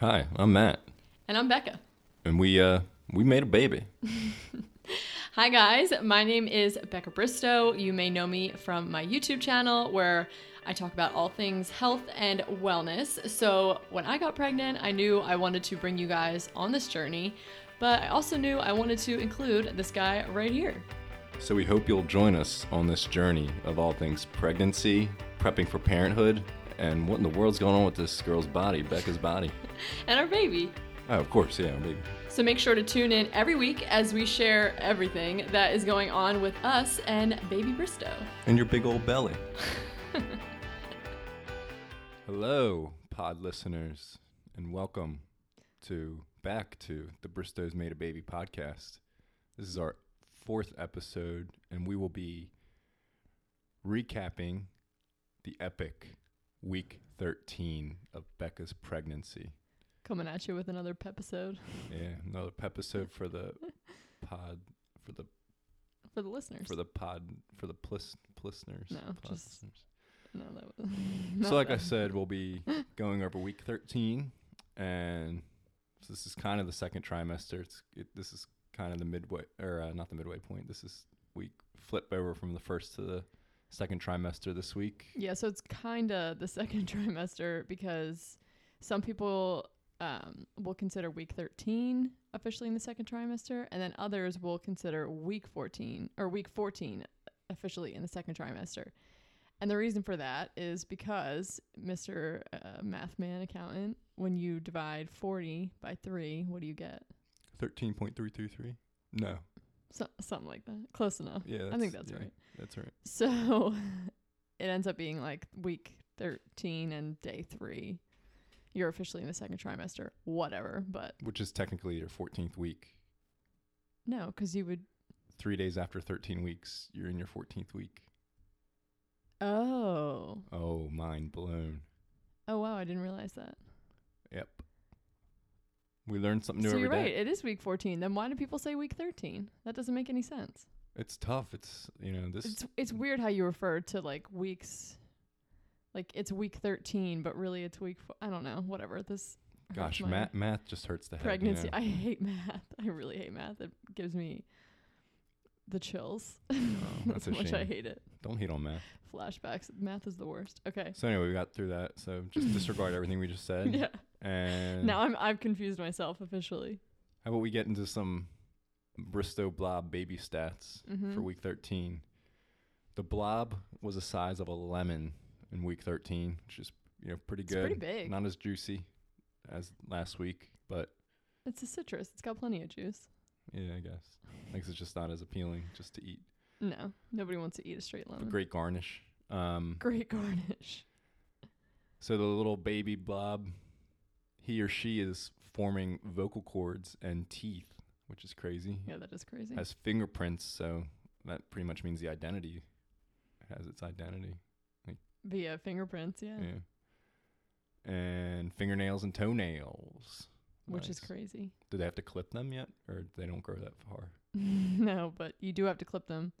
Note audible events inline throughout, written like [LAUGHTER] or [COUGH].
Hi, I'm Matt, And I'm Becca. and we uh we made a baby. [LAUGHS] Hi, guys. My name is Becca Bristow. You may know me from my YouTube channel where I talk about all things health and wellness. So, when I got pregnant, I knew I wanted to bring you guys on this journey, but I also knew I wanted to include this guy right here. So we hope you'll join us on this journey of all things pregnancy, prepping for parenthood, and what in the world's going on with this girl's body, Becca's body. [LAUGHS] And our baby. Oh, of course, yeah, our baby. So make sure to tune in every week as we share everything that is going on with us and baby Bristow. And your big old belly. [LAUGHS] Hello, pod listeners, and welcome to back to the Bristow's Made a Baby podcast. This is our fourth episode, and we will be recapping the epic week 13 of Becca's pregnancy. Coming at you with another episode Yeah, another episode for the [LAUGHS] pod for the for the listeners. for the pod for the plis, listeners. No, just- listeners. no, that was, [LAUGHS] So, like I said, we'll be [LAUGHS] going over week 13, and this is kind of the second trimester. It's it, this is kind of the midway, or uh, not the midway point. This is week flip over from the first to the second trimester this week. Yeah, so it's kind of the second [LAUGHS] trimester because some people um, will consider week 13 officially in the second trimester, and then others will consider week 14 or week 14 officially in the second trimester. And the reason for that is because Mr. Uh, Mathman accountant, when you divide 40 by 3, what do you get? 13.333. No, So, something like that. Close enough. yeah, I think that's yeah, right. That's right. [LAUGHS] So [LAUGHS] it ends up being like week 13 and day three. You're officially in the second trimester, whatever. But Which is technically your 14th week. no, because you would. Three days after 13 weeks, you're in your 14th week. Oh. Oh, mind blown. Oh, wow. I didn't realize that. Yep. We learn something new so every you're day. right. It is week 14. Then why do people say week 13? That doesn't make any sense. It's tough. It's you know this. It's, it's weird how you refer to like weeks. Like it's week 13, but really it's week. Four. I don't know. Whatever. This. gosh, math math just hurts the head. pregnancy. You know? I hate [LAUGHS] math. I really hate math. It gives me the chills. [LAUGHS] Oh, that's a [LAUGHS] much I hate it. Don't hate on math. Flashbacks. Math is the worst. Okay. So anyway, we got through that. So just disregard everything we just said. Yeah. And Now I'm I've confused myself officially. how about we get into some Bristow Blob baby stats Mm-hmm. for week 13? The blob was the size of a lemon in week 13, which is you know pretty It's good. pretty big. Not as juicy as last week, but It's a citrus. It's got plenty of juice. yeah, I guess. I guess it's just not as appealing just to eat. No, nobody wants to eat a straight But lemon. great garnish. Um, Great garnish. [LAUGHS] So the little baby blob, he or she is forming vocal cords and teeth, which is crazy. Yeah, that is crazy. Has fingerprints, so that pretty much means the identity has its identity. Like, Via fingerprints, yeah. Yeah. And fingernails and toenails. Which is crazy. Do they have to clip them yet, or they don't grow that far? [LAUGHS] no, but you do have to clip them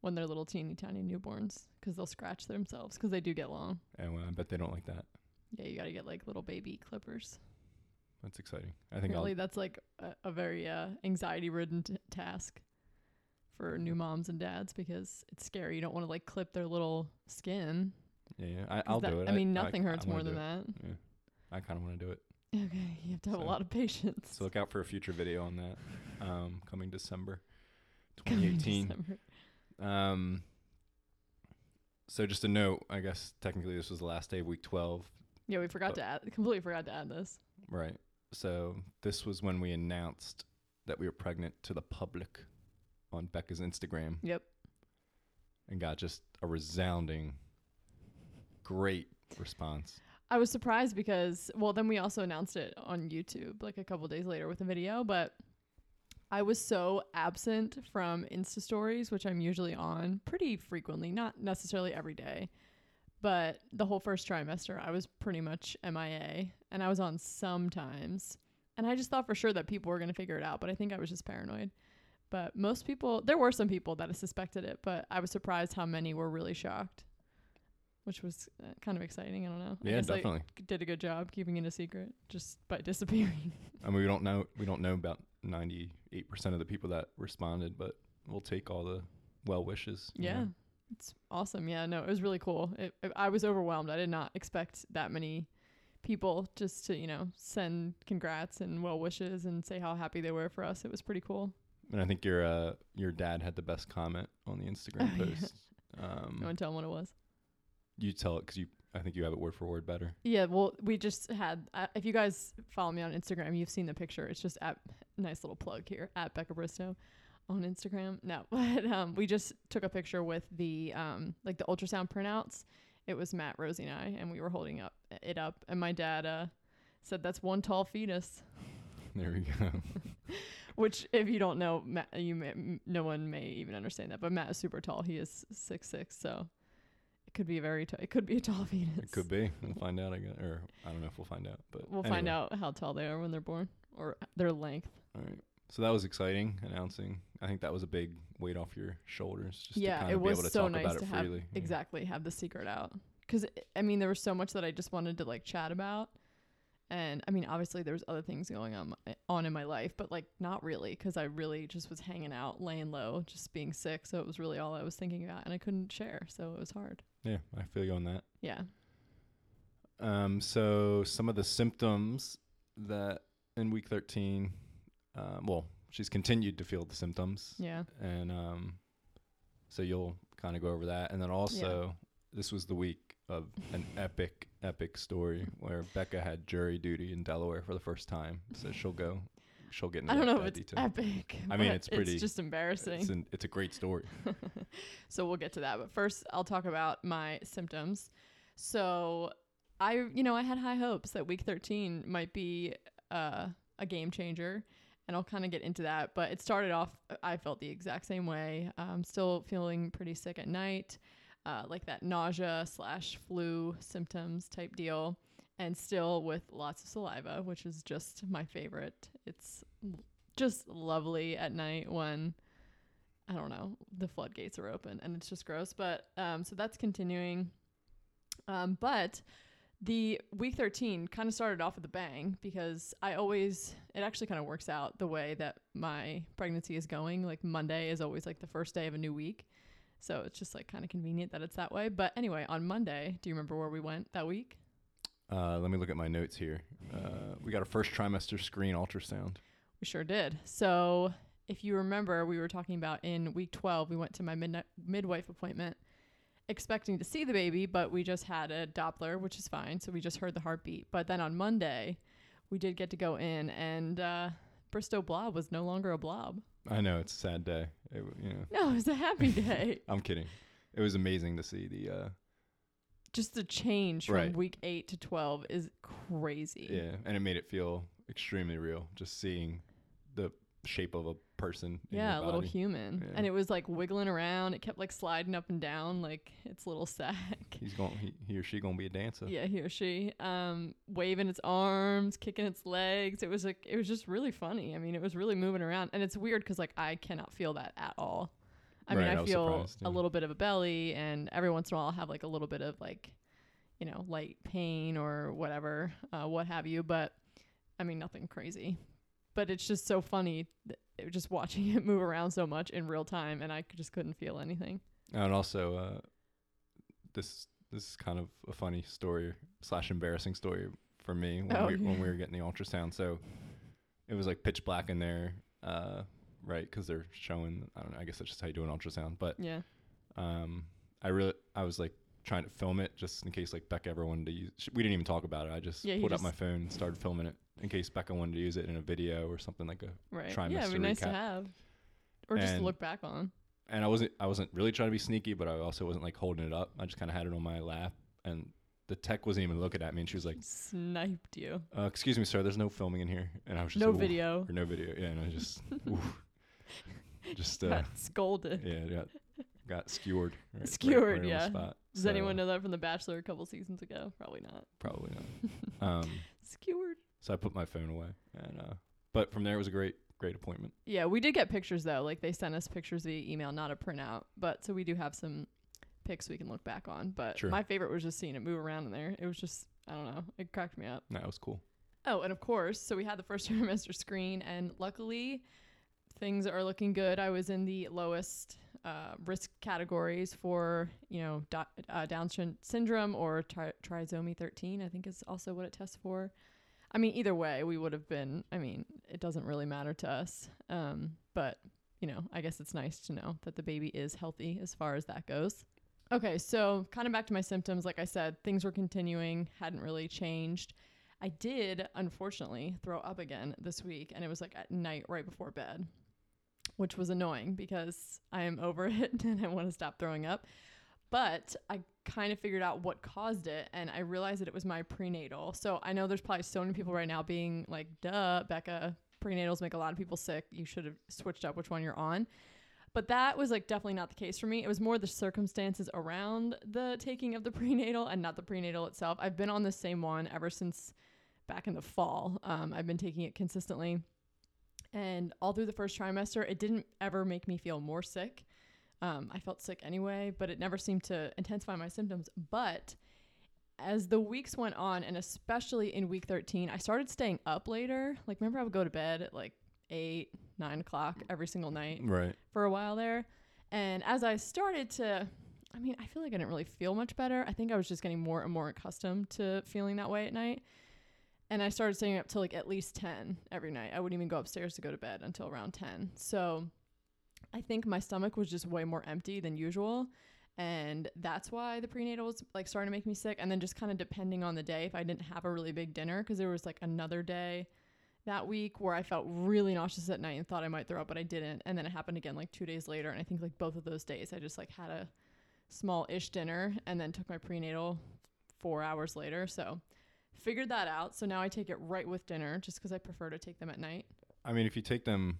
when they're little teeny tiny newborns because they'll scratch themselves because they do get long. And well, I bet they don't like that. Yeah, you got to get like little baby clippers. That's exciting. I think Really, I'll. that's like a, a very uh, anxiety-ridden t- task for new moms and dads because it's scary. You don't want to like clip their little skin. Yeah, yeah I, 'cause I'll that- do it. I mean, nothing hurts I more than that. Yeah, I kind of want to do it. Okay, you have to have So- a lot of patience. So look out for a future video on that, um, coming December, Coming 2018. December. Um, so just a note, I guess technically this was the last day of week 12, Yeah, we forgot But- to add. Completely forgot to add this. right? So this was when we announced that we were pregnant to the public on Becca's Instagram Yep. and got just a resounding, great response. I was surprised because, well, then we also announced it on YouTube like a couple days later with a video, but I was so absent from Insta stories, which I'm usually on pretty frequently, not necessarily every day, but the whole first trimester, I was pretty much MIA and I was on sometimes. And I just thought for sure that people were going to figure it out, but I think I was just paranoid. But most people, there were some people that suspected it, but I was surprised how many were really shocked. which was uh, kind of exciting. I don't know. Yeah, definitely. did a good job keeping it a secret just by [LAUGHS] disappearing. I mean, we don't know. We don't know about ninety eight percent of the people that responded, but we'll take all the well wishes. yeah. know. It's awesome. Yeah, no, it was really cool. It, it- I was overwhelmed. I did not expect that many people just to, you know, send congrats and well wishes and say how happy they were for us. It was pretty cool. And I think your uh your dad had the best comment on the Instagram [LAUGHS] Oh, yeah. post. Um, You want to tell them what it was? you tell it because you. I think you have it word for word better. Yeah, well, we just had. Uh, if you guys follow me on Instagram, you've seen the picture. It's just at nice little plug here at Becca Bristow on Instagram. No, [LAUGHS] but um, we just took a picture with the um, like the ultrasound printouts. It was Matt, Rosie, and I, and we were holding up it up, and my dad uh, said that's one tall fetus. [LAUGHS] There we go. Which, if you don't know, Matt, you may, m- no one may even understand that. But Matt is super tall. He is six six, so it could be a very t- it could be a tall [LAUGHS] fetus. it could be. We'll find out. I guess, or I don't know if we'll find out, but We'll find out how tall they are when they're born or their length. All right. So that was exciting announcing. I think that was a big weight off your shoulders. Just Yeah, to kind it of be was able to so talk nice about to it have- freely. Yeah. Exactly, have the secret out. Because I mean, there was so much that I just wanted to like chat about, and I mean, obviously there was other things going on on in my life, but like not really, because I really just was hanging out, laying low, just being sick. So it was really all I was thinking about, and I couldn't share, so it was hard. Yeah, I feel you on that. Yeah. Um, so some of the symptoms that in week 13, um, well, she's continued to feel the symptoms. Yeah. And um, so you'll kind of go over that. And then also, this was the week of an epic, epic story where Becca had jury duty in Delaware for the first time. So she'll go, she'll get into I don't know if it's detail. epic. I mean, it's pretty- It's just embarrassing. It's, an, it's a great story. [LAUGHS] so we'll get to that. But first, I'll talk about my symptoms. So I, you know, I had high hopes that week 13 might be uh, a game changer. And I'll kind of get into that. But it started off, I felt the exact same way. I'm still feeling pretty sick at night, uh, like that nausea slash flu symptoms type deal. And still with lots of saliva, which is just my favorite. It's just lovely at night when I don't know, the floodgates are open and it's just gross. But um, so that's continuing. Um, but the week 13 kind of started off with a bang because I always, it actually kind of works out the way that my pregnancy is going. Like Monday is always like the first day of a new week. So it's just like kind of convenient that it's that way. But anyway, on Monday, do you remember where we went that week? Uh, let me look at my notes here. Uh, we got a first trimester screen ultrasound. We sure did. So if you remember, we were talking about in week 12, we went to my midnight midwife appointment expecting to see the baby, but we just had a Doppler, which is fine. So we just heard the heartbeat. But then on Monday, we did get to go in, and uh, Bristow Blob was no longer a blob. I know it's a sad day. It, you know, No, it was a happy [LAUGHS] day. I'm kidding. It was amazing to see the uh, just the change from Right. week 8 to 12 is crazy. yeah, and it made it feel extremely real. Just seeing the shape of a person. in Yeah, a little human. Yeah. And it was like wiggling around. It kept like sliding up and down like its little [LAUGHS] sack. He's going. He, he or she gonna be a dancer. Yeah, he or she. Um, waving its arms, kicking its legs. It was like it was just really funny. I mean, it was really moving around, and it's weird because like I cannot feel that at all. I mean, I I feel surprised, a little bit of a belly, and every once in a while I'll have like a little bit of like, you know, light pain or whatever, uh, what have you. But I mean, nothing crazy. But it's just so funny, th- just watching [LAUGHS] it move around so much in real time, and I c- just couldn't feel anything. And also, uh, this this is kind of a funny story slash embarrassing story for me when Oh, we when we were getting the ultrasound. So it was like pitch black in there, uh, right? Because they're showing. I don't know. I guess that's just how you do an ultrasound. But Yeah. um, I really I was like trying to film it just in case like Becca ever wanted to use. sh- We didn't even talk about it. I just Yeah, pulled out just- my phone and started filming it in case Becca wanted to use it in a video or something like a. Right. trimester yeah, it'd be nice to recap. have. Or just to look back on. And I wasn't I wasn't really trying to be sneaky, but I also wasn't like holding it up. I just kind of had it on my lap, and the tech wasn't even looking at me, and she was like. Sniped you. uh, excuse me, sir. There's no filming in here, and I was just No video. or no video. Yeah, and I just, [LAUGHS] just uh, Got scolded. yeah, got got skewered. right- right- Skewered, right the yeah. Does So, anyone know that from The Bachelor a couple seasons ago? Probably not. Probably not. um, [LAUGHS] Skewered. So I put my phone away, and uh, but from there it was a great, great appointment. Yeah, we did get pictures though. Like they sent us pictures via email, not a printout. But so we do have some pics we can look back on. But Sure. my favorite was just seeing it move around in there. It was just I don't know, it cracked me up. That was cool. Oh, and of course, so we had the first [LAUGHS] trimester screen, and luckily, things are looking good. I was in the lowest uh, risk categories for, you know, do- uh, Down syn- syndrome or tri- trisomy 13, I think is also what it tests for. I mean, either way, we would have been, I mean, it doesn't really matter to us. Um, but, you know, I guess it's nice to know that the baby is healthy as far as that goes. Okay, so kind of back to my symptoms. Like I said, things were continuing, hadn't really changed. I did, unfortunately, throw up again this week, and it was like at night right before bed, which was annoying because I am [LAUGHS] over it and I want to stop throwing up. But I kind of figured out what caused it, and I realized that it was my prenatal. So I know there's probably so many people right now being like, duh, Becca, prenatals make a lot of people sick. You should have switched up which one you're on. But that was like definitely not the case for me. It was more the circumstances around the taking of the [LAUGHS] prenatal and not the prenatal itself. I've been on the same one ever since back in the fall. Um, I've been taking it consistently. And all through the first trimester, it didn't ever make me feel more sick. Um, I felt sick anyway, but it never seemed to intensify my symptoms. But as the weeks went on, and especially in week 13, I started staying up later. Like, remember, I would go to bed at like eight, nine o'clock every single night Right. for a while there. And as I started to, I mean, I feel like I didn't really feel much better. I think I was just getting more and more accustomed to feeling that way at night. And I started staying up till like at least 10 every night. I wouldn't even go upstairs to go to bed until around 10. So I think my stomach was just way more empty than usual. And that's why the prenatal was like starting to make me sick. And then just kind of depending on the day, if I didn't have a really big dinner, because there was like another day that week where I felt really nauseous at night and thought I might throw up, but I didn't. And then it happened again like two days later. And I think like both of those days, I just like had a small ish dinner and then took my prenatal four hours later. So figured that out. So now I take it right with dinner just because I prefer to take them at night. I mean, if you take them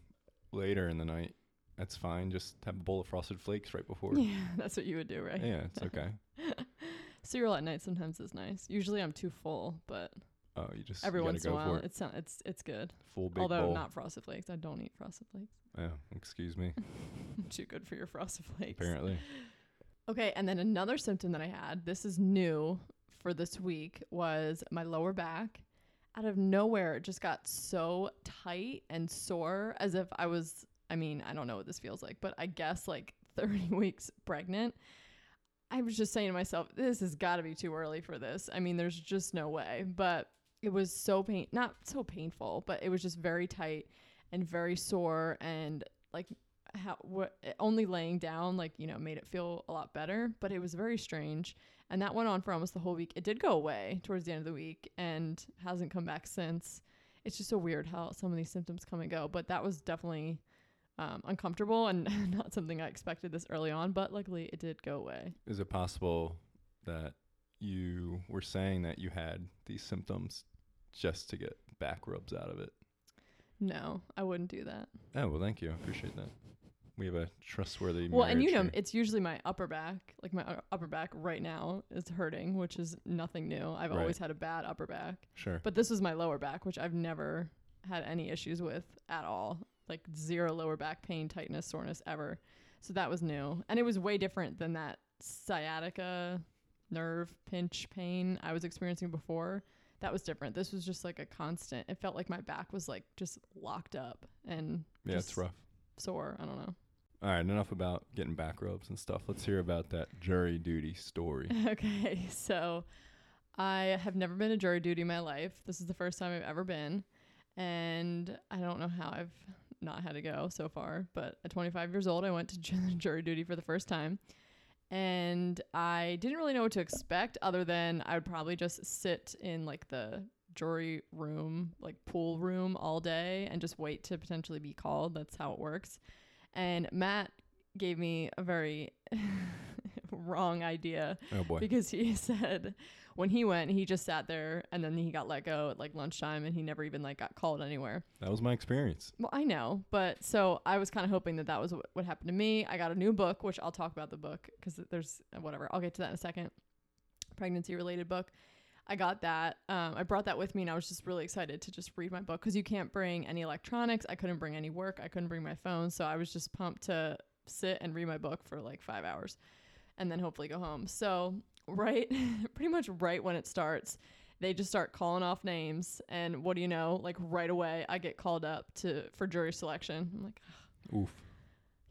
later in the night, that's fine. Just have a bowl of frosted flakes right before. Yeah, [LAUGHS] that's what you would do, right? Yeah, it's okay. [LAUGHS] Cereal at night sometimes is nice. Usually I'm too full, but Oh, you just every you once in a while it. it's it's it's good. Full big Although bowl. not frosted flakes. I don't eat frosted flakes. Oh, excuse me. [LAUGHS] too good for your frosted flakes. Apparently. Okay, and then another symptom that I had, this is new for this week, was my lower back. Out of nowhere, it just got so tight and sore as if I was, I mean, I don't know what this feels like, but I guess like [LAUGHS] 30 weeks pregnant. I was just saying to myself, this has got to be too early for this. I mean, there's just no way. But it was so pain, not so painful, but it was just very tight and very sore and like how what eh, only laying down like you know made it feel a lot better but it was very strange and that went on for almost the whole week it did go away towards the end of the week and hasn't come back since it's just so weird how some of these symptoms come and go but that was definitely um, uncomfortable and [LAUGHS] not something i expected this early on but luckily it did go away Is it possible that you were saying that you had these symptoms just to get back rubs out of it? no i wouldn't do that Oh, well, thank you. I appreciate that. We have a trustworthy well and you know marriage it's usually my upper back like my upper back right now is hurting which is nothing new i've Right. always had a bad upper back. Sure. But this was my lower back, which I've never had any issues with at all. Like zero lower back pain, tightness, soreness ever. So that was new. And it was way different than that sciatica nerve pinch pain I was experiencing before. That was different. This was just like a constant. It felt like my back was like just locked up and Yeah, it's rough. sore. I don't know. All right, enough about getting back rubs and stuff. Let's hear about that jury duty story. [LAUGHS] okay, so I have never been a jury duty in my life. This is the first time I've ever been, and I don't know how I've not had to go so far. But at 25 years old, I went to [LAUGHS] jury duty for the first time, and I didn't really know what to expect, other than I would probably just sit in like the jury room, like pool room, all day and just wait to potentially be called. That's how it works. And Matt gave me a very [LAUGHS] wrong idea Oh boy. because he [LAUGHS] said when he went, he just sat there and then he got let go at like lunchtime and he never even like got called anywhere. That was my experience. Well, I know, but so I was kind of hoping that that was what, what happened to me. I got a new book, which I'll talk about the book because there's whatever. I'll get to that in a second. Pregnancy related book. I got that. Um, I brought that with me and I was just really excited to just read my book because you can't bring any electronics. I couldn't bring any work. I couldn't bring my phone. So I was just pumped to sit and read my book for like five hours. and then hopefully go home. So, right, [LAUGHS] pretty much right when it starts, they just start calling off names. And what do you know? Like right away, I get called up to for jury selection. I'm like, Oof.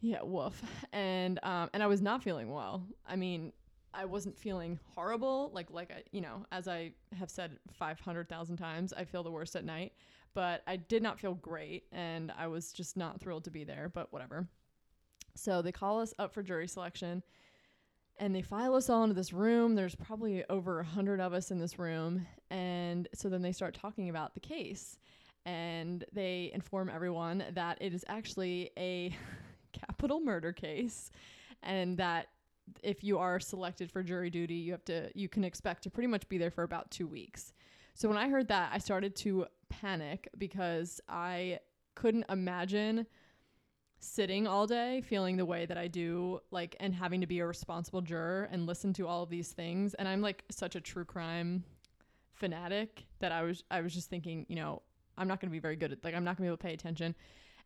yeah, woof. And um, and I was not feeling well. I mean, I wasn't feeling horrible. Like like I, you know, as I have said five hundred thousand times, I feel the worst at night. But I did not feel great, and I was just not thrilled to be there. But whatever. So they call us up for jury selection, and they file us all into this room. There's probably over a hundred of us in this room, and so then they start talking about the case, and they inform everyone that it is actually a [LAUGHS] capital murder case, and that if you are selected for jury duty, you have to you can expect to pretty much be there for about two weeks. So when I heard that, I started to panic because I couldn't imagine sitting all day feeling the way that I do like and having to be a responsible juror and listen to all of these things and I'm like such a true crime fanatic that I was I was just thinking, you know, I'm not going to be very good at like I'm not going to be able to pay attention.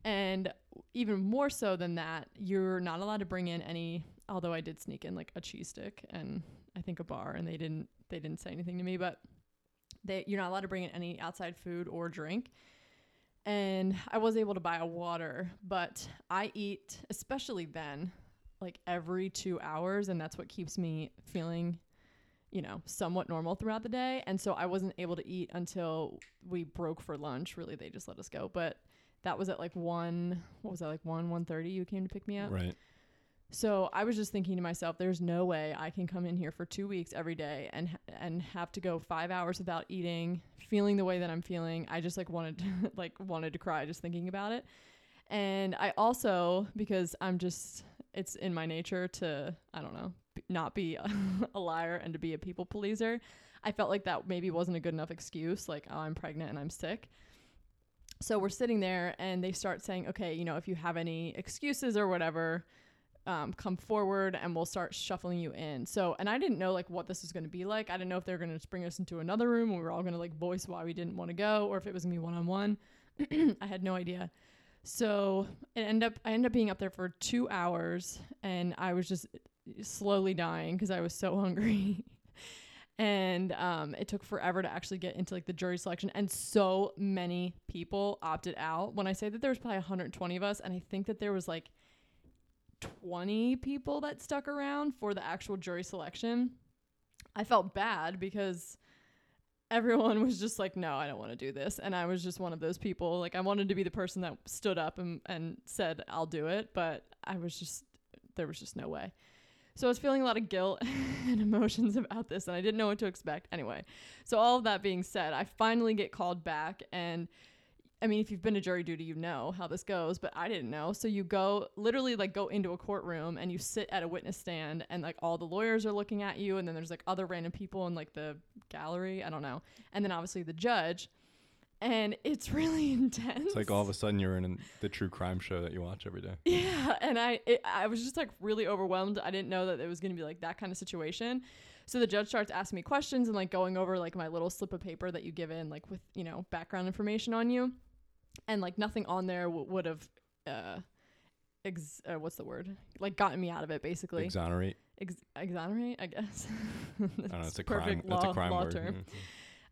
And even more so than that, you're not allowed to bring in any although I did sneak in like a cheese stick and I think a bar and they didn't they didn't say anything to me, but they you're not allowed to bring in any outside food or drink and I was able to buy a water, but I eat, especially then, like every two hours, and that's what keeps me feeling, you know, somewhat normal throughout the day. And so I wasn't able to eat until we broke for lunch. Really, they just let us go, but that was at like one. What was that like one one thirty? You came to pick me up. Right. So I was just thinking to myself, there's no way I can come in here for two weeks every day and and have to go five hours without eating, feeling the way that I'm feeling. I just like wanted to, [LAUGHS] like wanted to cry just thinking about it. And I also because I'm just it's in my nature to I don't know not be a, [LAUGHS] a liar and to be a people pleaser. I felt like that maybe wasn't a good enough excuse. Like oh I'm pregnant and I'm sick. So we're sitting there and they start saying, okay, you know, if you have any excuses or whatever, um, come forward and we'll start shuffling you in. So, and I didn't know like what this was going to be like. I didn't know if they were going to bring us into another room and we were all going to like voice why we didn't want to go or if it was going to be one on one. I had no idea. So it ended up, I ended up being up there for two hours and I was just slowly dying because I was so [LAUGHS] hungry. and um, it took forever to actually get into like the jury selection and so many people opted out when i say that there was probably 120 of us and i think that there was like 20 people that stuck around for the actual jury selection. I felt bad because everyone was just like, no, I don't want to do this. And I was just one of those people. Like, I wanted to be the person that stood up and, and said, I'll do it. But I was just, there was just no way. So I was feeling a lot of guilt [LAUGHS] and emotions about this, and I didn't know what to expect. Anyway, so all of that being said, I finally get called back and I mean, if you've been to jury duty, you know how this goes, but I didn't know. So you go literally like go into a courtroom and you sit at a witness stand and like all the lawyers are looking at you and then there's like other random people in like the gallery, I don't know. And then obviously the judge. And it's [LAUGHS] really intense. It's like all of a sudden you're in the true crime show that you watch every day. [LAUGHS] Yeah, and I it, I was just like really overwhelmed. I didn't know that it was going to be like that kind of situation. So the judge starts asking me questions and like going over like my little slip of paper that you give in like with, you know, background information on you and like nothing on there w- would have uh, ex- uh, what's the word like gotten me out of it basically Exonerate. Ex- exonerate i guess [LAUGHS] I don't know. It's a perfect crime. law, That's a crime law word. term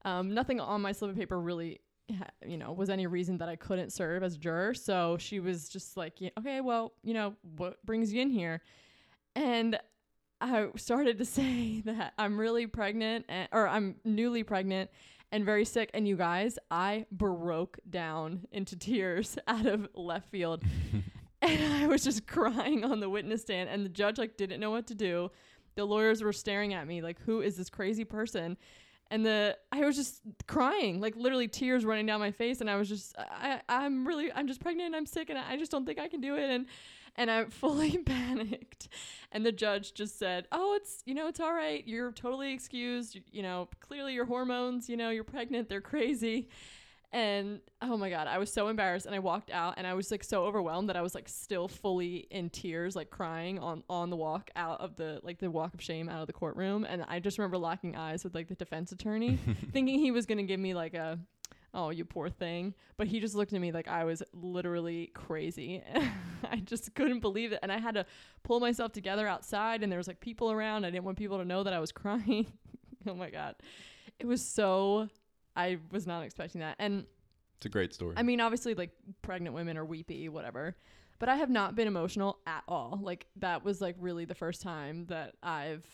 Mhm. um, nothing on my slip of paper really ha- you know was any reason that i couldn't serve as juror so she was just like "Yeah, okay well you know what brings you in here and i started to [LAUGHS] say that i'm really pregnant and, or i'm newly pregnant and very sick. And you guys i broke down into tears [LAUGHS] out of left field. [LAUGHS] And i was just crying on the witness stand. And the judge like didn't know what to do. The lawyers were staring at me like who is this crazy person? And the I was just crying, like literally tears running down my face, and I was just I I'm really I'm just pregnant, and I'm sick, and I just don't think I can do it, and and I fully [LAUGHS] panicked, and the judge just said, oh it's you know it's all right, you're totally excused, you, you know clearly your hormones, you know you're pregnant, they're crazy, and oh my god, I was so embarrassed, and I walked out, and I was like so overwhelmed that I was like still fully in tears, like crying on on the walk out of the like the walk of shame out of the courtroom, and I just remember locking eyes with like the defense attorney, [LAUGHS] thinking he was gonna give me like a oh, you poor thing. But he just looked at me like I was literally crazy. [LAUGHS] I just couldn't believe it. And I had to pull myself together outside, and there was like people around. I didn't want people to know that I was [LAUGHS] crying. oh my God. It was so, I was not expecting that. And It's a great story. I mean, obviously, like pregnant women are weepy, whatever. But I have not been emotional at all. Like that was like really the first time that I've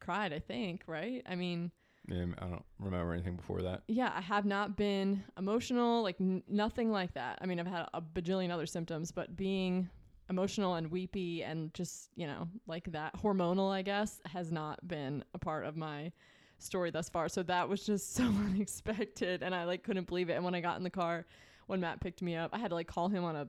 cried. I think, right? I mean, yeah, I don't remember anything before that. yeah, I have not been emotional, like n- nothing like that. I mean, I've had a bajillion other symptoms, but being emotional and weepy and just you know like that hormonal, I guess, has not been a part of my story thus far. So that was just [LAUGHS] so unexpected, and I like couldn't believe it. And when I got in the car, when Matt picked me up, I had to like call him on a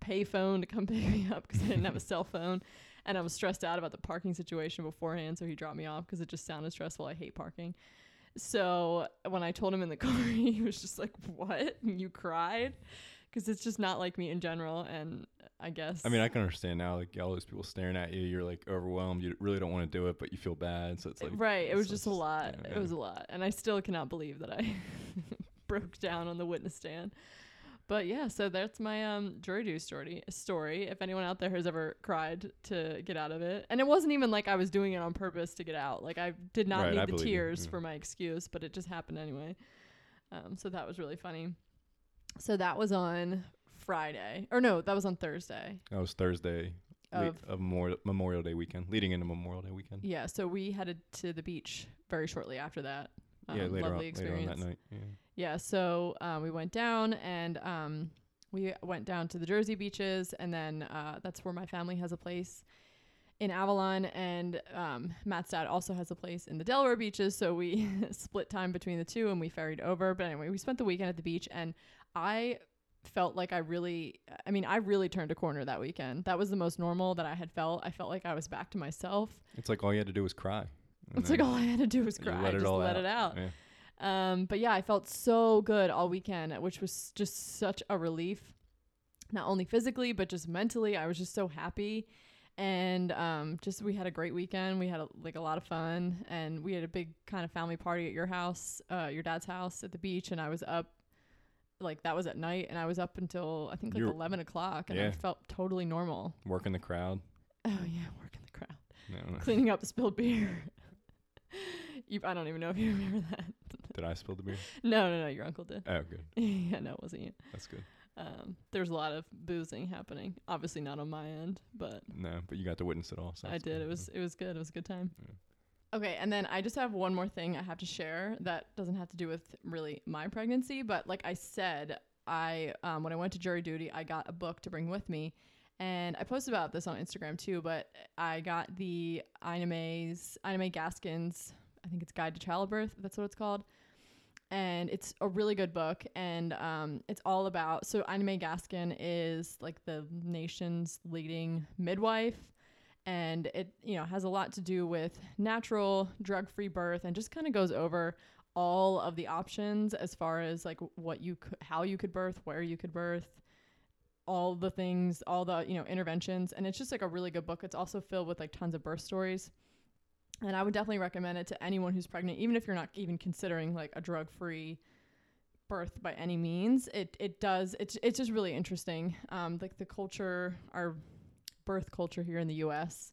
pay phone to come [LAUGHS] pick me up because I didn't have a cell phone. And I was stressed out about the parking situation beforehand, so he dropped me off because it just sounded stressful. I hate parking. So when I told him in the [LAUGHS] car, he was just like, "What? You cried?" Because it's just not like me in general, and I guess I mean, I can understand now, like all those people staring at you, you're like overwhelmed. You really don't want to do it, but you feel bad, so it's eh, like right. It was just a lot. yeah, It was a lot, and I still cannot believe that I [LAUGHS] broke down on the witness stand. But yeah, so that's my um jury duty story. Story. If anyone out there has ever cried to get out of it, and it wasn't even like I was doing it on purpose to get out. Like I did not Right, need I the you, tears yeah. for my excuse, but it just happened anyway. Um, so that was really funny. So that was on Friday, or no, that was on Thursday. That was Thursday Of of Memorial, Memorial Day weekend, leading into Memorial Day weekend. yeah, so we headed to the beach very shortly after that. yeah, Um, later on, lovely later on experience. that night. Yeah. Yeah, so um, we went down and um, we went down to the Jersey beaches, and then uh, that's where my family has a place in Avalon, and um, Matt's dad also has a place in the Delaware beaches. So we [LAUGHS] split time between the two, and we ferried over. But anyway, we spent the weekend at the beach, and I felt like I really, I mean, I really turned a corner that weekend. That was the most normal that I had felt. I felt like I was back to myself. It's like all you had to do was cry. It's like all I had to do was cry, let it just all let out. it out. Yeah. Um, but yeah, I felt so good all weekend, which was just such a relief. Not only physically, but just mentally. I was just so happy. And um, just we had a great weekend. We had a, like a lot of fun, and we had a big kind of family party at your house, uh, your dad's house at the beach. And I was up, like that was at night, and I was up until I think like You're- eleven o'clock, and I felt totally normal. Working the crowd. Oh yeah, working the crowd, No, no. cleaning up spilled beer. [LAUGHS] you, I don't even know if you remember that. Did I spill the beer? No, no, no, your uncle did. Oh, good. [LAUGHS] yeah, no, it wasn't you. That's good. Um, there was a lot of boozing happening. Obviously not on my end, but No, but you got to witness it all. So I that's did. good. It was it was good. It was a good time. Yeah. Okay, and then I just have one more thing I have to share that doesn't have to do with really my pregnancy, but like I said, I um, when I went to jury duty, I got a book to bring with me, and I posted about this on Instagram too. But I got the Ina May's Ina May Gaskin's I think it's Guide to Childbirth. That's what it's called. And it's a really good book, and um, it's all about. So May Gaskin is like the nation's leading midwife, and it you know has a lot to do with natural drug-free birth, and just kind of goes over all of the options as far as like what you could, how you could birth, where you could birth, all the things, all the you know interventions, and it's just like a really good book. It's also filled with like tons of birth stories. And I would definitely recommend it to anyone who's pregnant, even if you're not even considering like a drug free birth by any means. It it does it's it's just really interesting. Um, like the culture, our birth culture here in the U.S.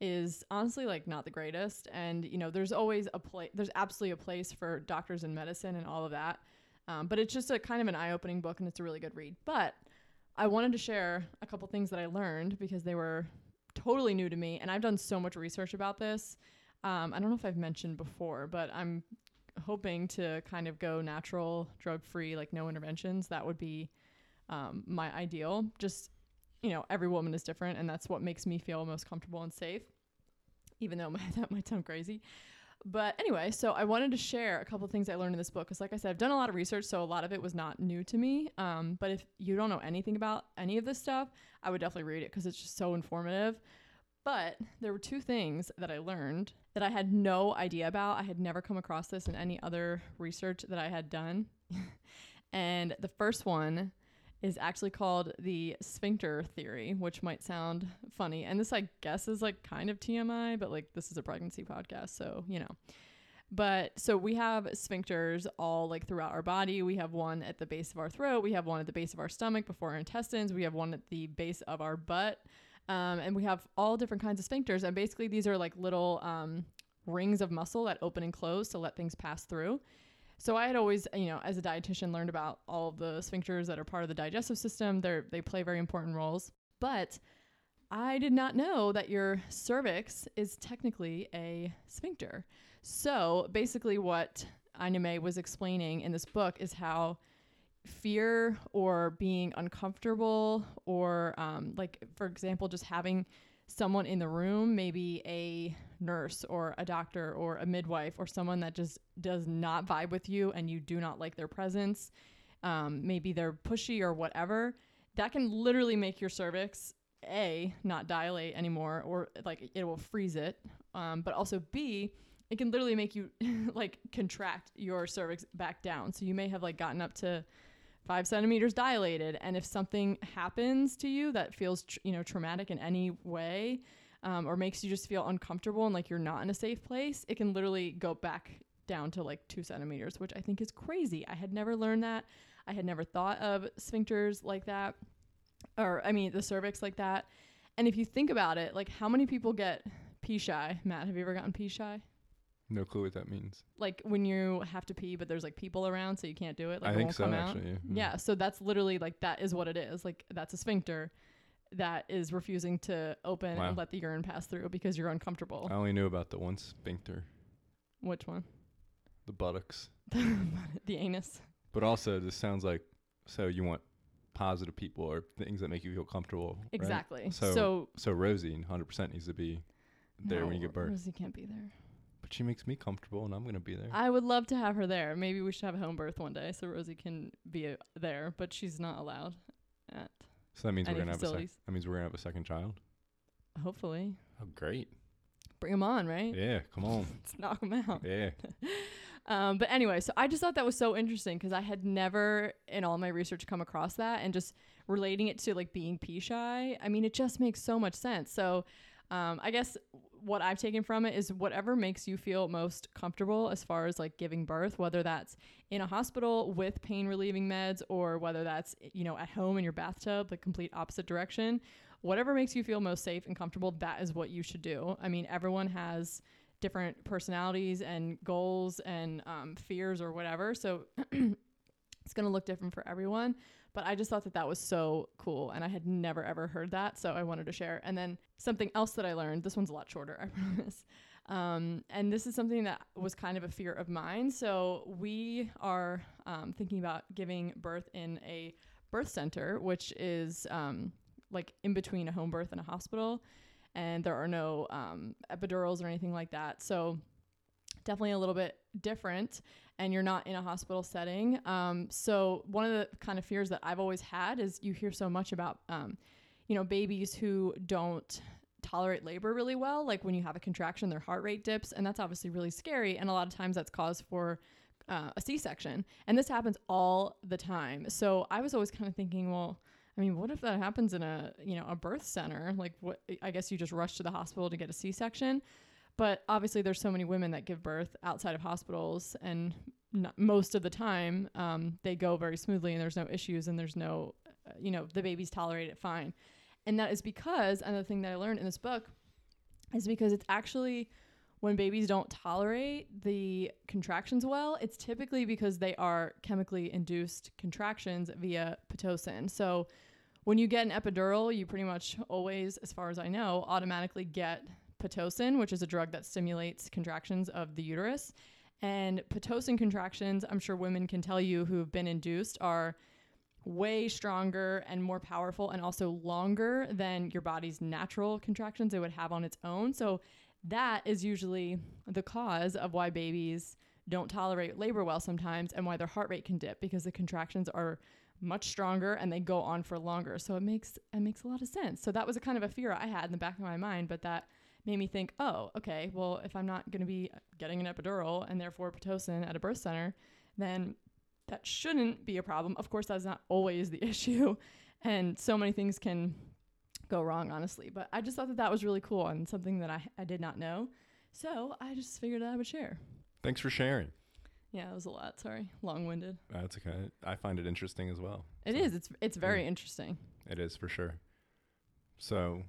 is honestly like not the greatest, and you know there's always a place. There's absolutely a place for doctors and medicine and all of that. Um, but it's just a kind of an eye opening book, and it's a really good read. But I wanted to share a couple things that I learned because they were totally new to me, and I've done so much research about this. Um, I don't know if I've mentioned before, but I'm hoping to kind of go natural, drug free, like no interventions. That would be um, my ideal. Just, you know, every woman is different, and that's what makes me feel most comfortable and safe, even though my, [LAUGHS] that might sound crazy. But anyway, so I wanted to share a couple things I learned in this book because, like I said, I've done a lot of research, so a lot of it was not new to me. Um, but if you don't know anything about any of this stuff, I would definitely read it because it's just so informative. But there were two things that I learned that I had no idea about. I had never come across this in any other research that I had done. [LAUGHS] and the first one is actually called the sphincter theory, which might sound funny. And this, I guess, is like kind of TMI, but like this is a pregnancy podcast, so you know. But so we have sphincters all like throughout our body. We have one at the base of our throat. We have one at the base of our stomach before our intestines. We have one at the base of our butt. Um, and we have all different kinds of sphincters. And basically, these are like little um, rings of muscle that open and close to let things pass through. So I had always, you know, as a dietitian, learned about all of the sphincters that are part of the digestive system. They they play very important roles. But I did not know that your cervix is technically a sphincter. So basically, what May was explaining in this book is how fear or being uncomfortable, or um, like, for example, just having someone in the room, maybe a nurse or a doctor or a midwife or someone that just does not vibe with you and you do not like their presence, um, maybe they're pushy or whatever, that can literally make your cervix a not dilate anymore or like it will freeze it um, but also b it can literally make you [LAUGHS] like contract your cervix back down. So you may have like gotten up to five centimeters dilated and if something happens to you that feels tr- you know traumatic in any way um, or makes you just feel uncomfortable and like you're not in a safe place it can literally go back down to like two centimeters which i think is crazy i had never learned that i had never thought of sphincters like that or I mean the cervix like that. And if you think about it, like how many people get pee shy? Matt, have you ever gotten pee shy? No clue what that means. Like when you have to pee, but there's like people around, so you can't do it. Like I it think won't so, come out. actually. Yeah. Mm. Yeah, so that's literally like that is what it is. Like that's a sphincter that is refusing to open Wow. and let the urine pass through because you're uncomfortable. I only knew about the one sphincter, Which one? the buttocks. [LAUGHS] the anus. But also, this sounds like so you want positive people or things that make you feel comfortable. right? Exactly. So- so So Rosie, 100% needs to be there when you get birth. Rosie can't be there. But she makes me comfortable, and I'm gonna be there. I would love to have her there. Maybe we should have a home birth one day so Rosie can be uh there, but she's not allowed at so that means we're gonna have a sec- that means we're gonna have a second child. hopefully. Oh, great! Bring them on, right? Yeah, come on. [LAUGHS] Let's knock them out. Yeah, [LAUGHS] Um, but anyway, so I just thought that was so interesting because I had never in all my research come across that and just relating it to like being pee shy. I mean, it just makes so much sense. So um, I guess what I've taken from it is whatever makes you feel most comfortable as far as like giving birth, whether that's in a hospital with pain relieving meds or whether that's, you know, at home in your bathtub, the complete opposite direction. Whatever makes you feel most safe and comfortable, that is what you should do. I mean, everyone has different personalities and goals and um, fears or whatever. So [CLEARS THROAT] it's going to look different for everyone. But I just thought that that was so cool. And I had never, ever heard that. So I wanted to share. And then something else that I learned this one's a lot shorter, [LAUGHS] I promise. Um, and this is something that was kind of a fear of mine. So we are um, thinking about giving birth in a birth center, which is um, like in between a home birth and a hospital and there are no um, epidurals or anything like that. So definitely a little bit different, and you're not in a hospital setting. Um, so one of the kind of fears that I've always had is you hear so much about, um, you know, babies who don't tolerate labor really well. Like when you have a contraction, their heart rate dips, and that's obviously really scary. And a lot of times that's cause for uh, a C-section, and this happens all the time. So I was always kind of thinking, well. I mean, what if that happens in a you know a birth center? Like, what? I guess you just rush to the hospital to get a C-section, but obviously there's so many women that give birth outside of hospitals, and not, most of the time um, they go very smoothly, and there's no issues, and there's no, uh, you know, the babies tolerate it fine, and that is because another thing that I learned in this book is because it's actually when babies don't tolerate the contractions well, it's typically because they are chemically induced contractions via Pitocin. So when you get an epidural, you pretty much always, as far as I know, automatically get Pitocin, which is a drug that stimulates contractions of the uterus. And Pitocin contractions, I'm sure women can tell you who have been induced, are way stronger and more powerful and also longer than your body's natural contractions it would have on its own. So that is usually the cause of why babies don't tolerate labor well sometimes and why their heart rate can dip because the contractions are much stronger and they go on for longer. So it makes it makes a lot of sense. So that was a kind of a fear I had in the back of my mind, but that made me think, oh, okay, well, if I'm not going to be getting an epidural and therefore pitocin at a birth center, then that shouldn't be a problem. Of course, that's not always the [LAUGHS] issue, and so many things can go wrong, honestly. But I just thought that that was really cool and something that I I did not know. So I just figured I would share. Thanks for sharing. Yeah, it was a lot. Sorry, long-winded. That's okay. I find it interesting as well. It So, is. It's it's very Yeah. interesting. It is for sure. So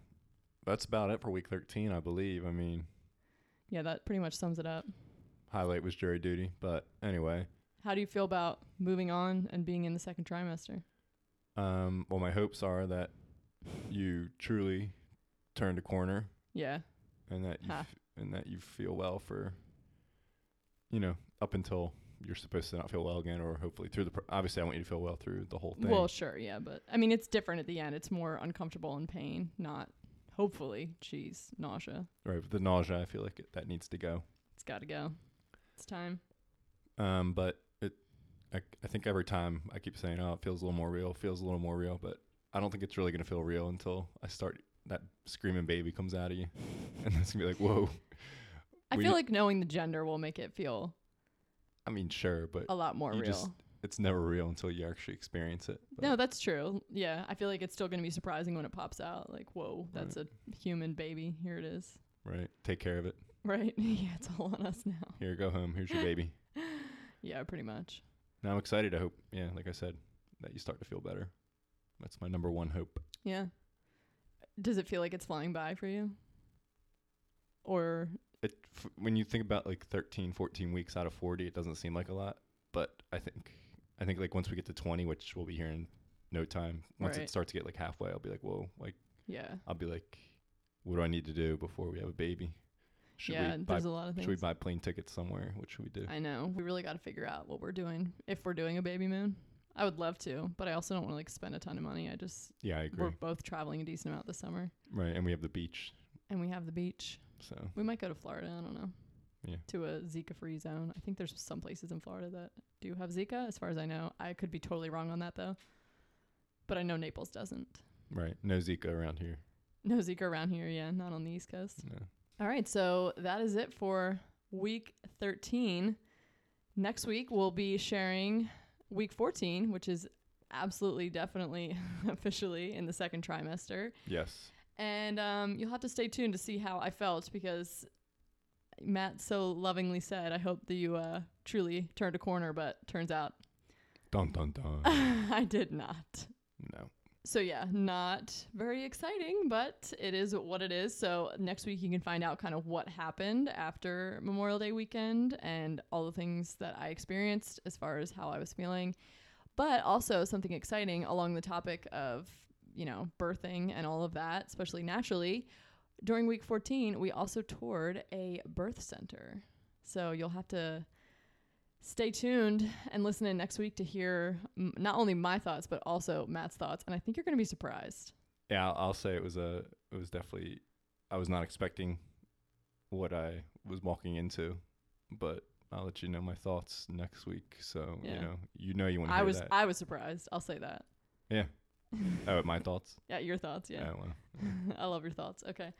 that's about it for week 13, I believe. I mean, Yeah, that pretty much sums it up. highlight was jury duty, but anyway. How do you feel about moving on and being in the second trimester? Um, well, my hopes are that you truly turned a corner Yeah. and that you Ha. f- and that you feel well for, you know, up until you're supposed to not feel well again, or hopefully through the. Pr- obviously, I want you to feel well through the whole thing. Well, sure, yeah, but I mean, it's different at the end. It's more uncomfortable and pain, not hopefully, geez, nausea. right, with the nausea, I feel like it, that needs to go. It's got to go. It's time. Um, but it, I, I think every time I keep saying, "Oh, it feels a little more real," feels a little more real, but I don't think it's really gonna feel real until I start that screaming baby comes out of you, [LAUGHS] and it's gonna be like, "Whoa." I We feel like knowing the gender will make it feel I mean, sure, but a lot more real. just- it's never real until you actually experience it. But- no, that's true. Yeah, I feel like it's still going to be surprising when it pops out. Like, whoa, that's a human baby. Here it is. right. Take care of it. Right? [LAUGHS] yeah, it's all on us now. Here, go home. Here's your baby. [LAUGHS] Yeah, pretty much. Now I'm excited. I hope, yeah, like I said, that you start to feel better. That's my number one hope. Yeah. Does it feel like it's flying by for you? Or It f- when you think about like 13, 14 weeks out of 40, it doesn't seem like a lot, but I think I think like once we get to 20, which we'll be here in no time, once Right. it starts to get like halfway, I'll be like, whoa, like yeah. I'll be like, what do I need to do before we have a baby? Should yeah, buy there's a lot of things. should we buy plane tickets somewhere? What should we do? I know. We really got to figure out what we're doing if we're doing a baby moon. I would love to, but I also don't want to like spend a ton of money. I just yeah, I agree. we're both traveling a decent amount this summer Right, and we have the beach, and we have the beach. so We might go to Florida, I don't know. Yeah. To a Zika free zone. I think there's some places in Florida that do have Zika as far as I know. I could be totally wrong on that though. But I know Naples doesn't. right, no Zika around here. No Zika around here, yeah, not on the East Coast. No. All right, so that is it for week 13. Next week, we'll be sharing week 14, which is absolutely, definitely, [LAUGHS] officially in the second trimester. Yes. And um, you'll have to stay tuned to see how I felt because Matt so lovingly said, I hope that you uh, truly turned a corner, but turns out Dun dun dun. [LAUGHS] I did not. no. So yeah, not very exciting, but it is what it is. So next week you can find out kind of what happened after Memorial Day weekend and all the things that I experienced as far as how I was feeling. But also something exciting along the topic of, you know, birthing and all of that, especially naturally. During week 14, we also toured a birth center. So you'll have to stay tuned and listen in next week to hear m- not only my thoughts but also Matt's thoughts, and I think you're going to be surprised. Yeah, I'll, I'll say it was a. It was definitely. I was not expecting what I was walking into, but I'll let you know my thoughts next week. So Yeah. you know, you know, you want to I was that. I was surprised. I'll say that. yeah. [LAUGHS] Oh, my thoughts. Yeah, your thoughts. Yeah, Oh, well. [LAUGHS] I love your thoughts. Okay.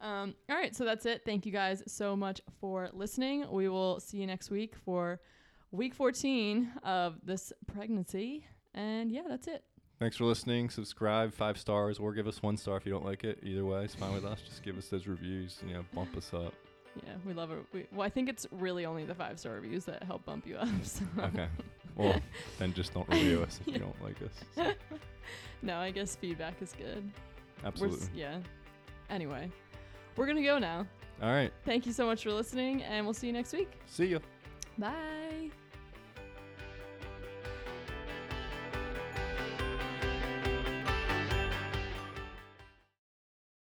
Um, all right, so that's it. Thank you guys so much for listening. We will see you next week for week 14 of this pregnancy. And yeah, that's it. Thanks for listening. Subscribe, five stars, or give us one star if you don't like it. Either way, it's fine with us. Just give us those reviews. You know, bump us up. Yeah, we love it. We, well, I think it's really only the five star reviews that help bump you up. So. Okay. [LAUGHS] Well, [LAUGHS] then just don't review us if you don't like us. [LAUGHS] no, I guess feedback is good. Absolutely. s- yeah. Anyway, we're going to go now. All right. Thank you so much for listening, and we'll see you next week. See ya. Bye.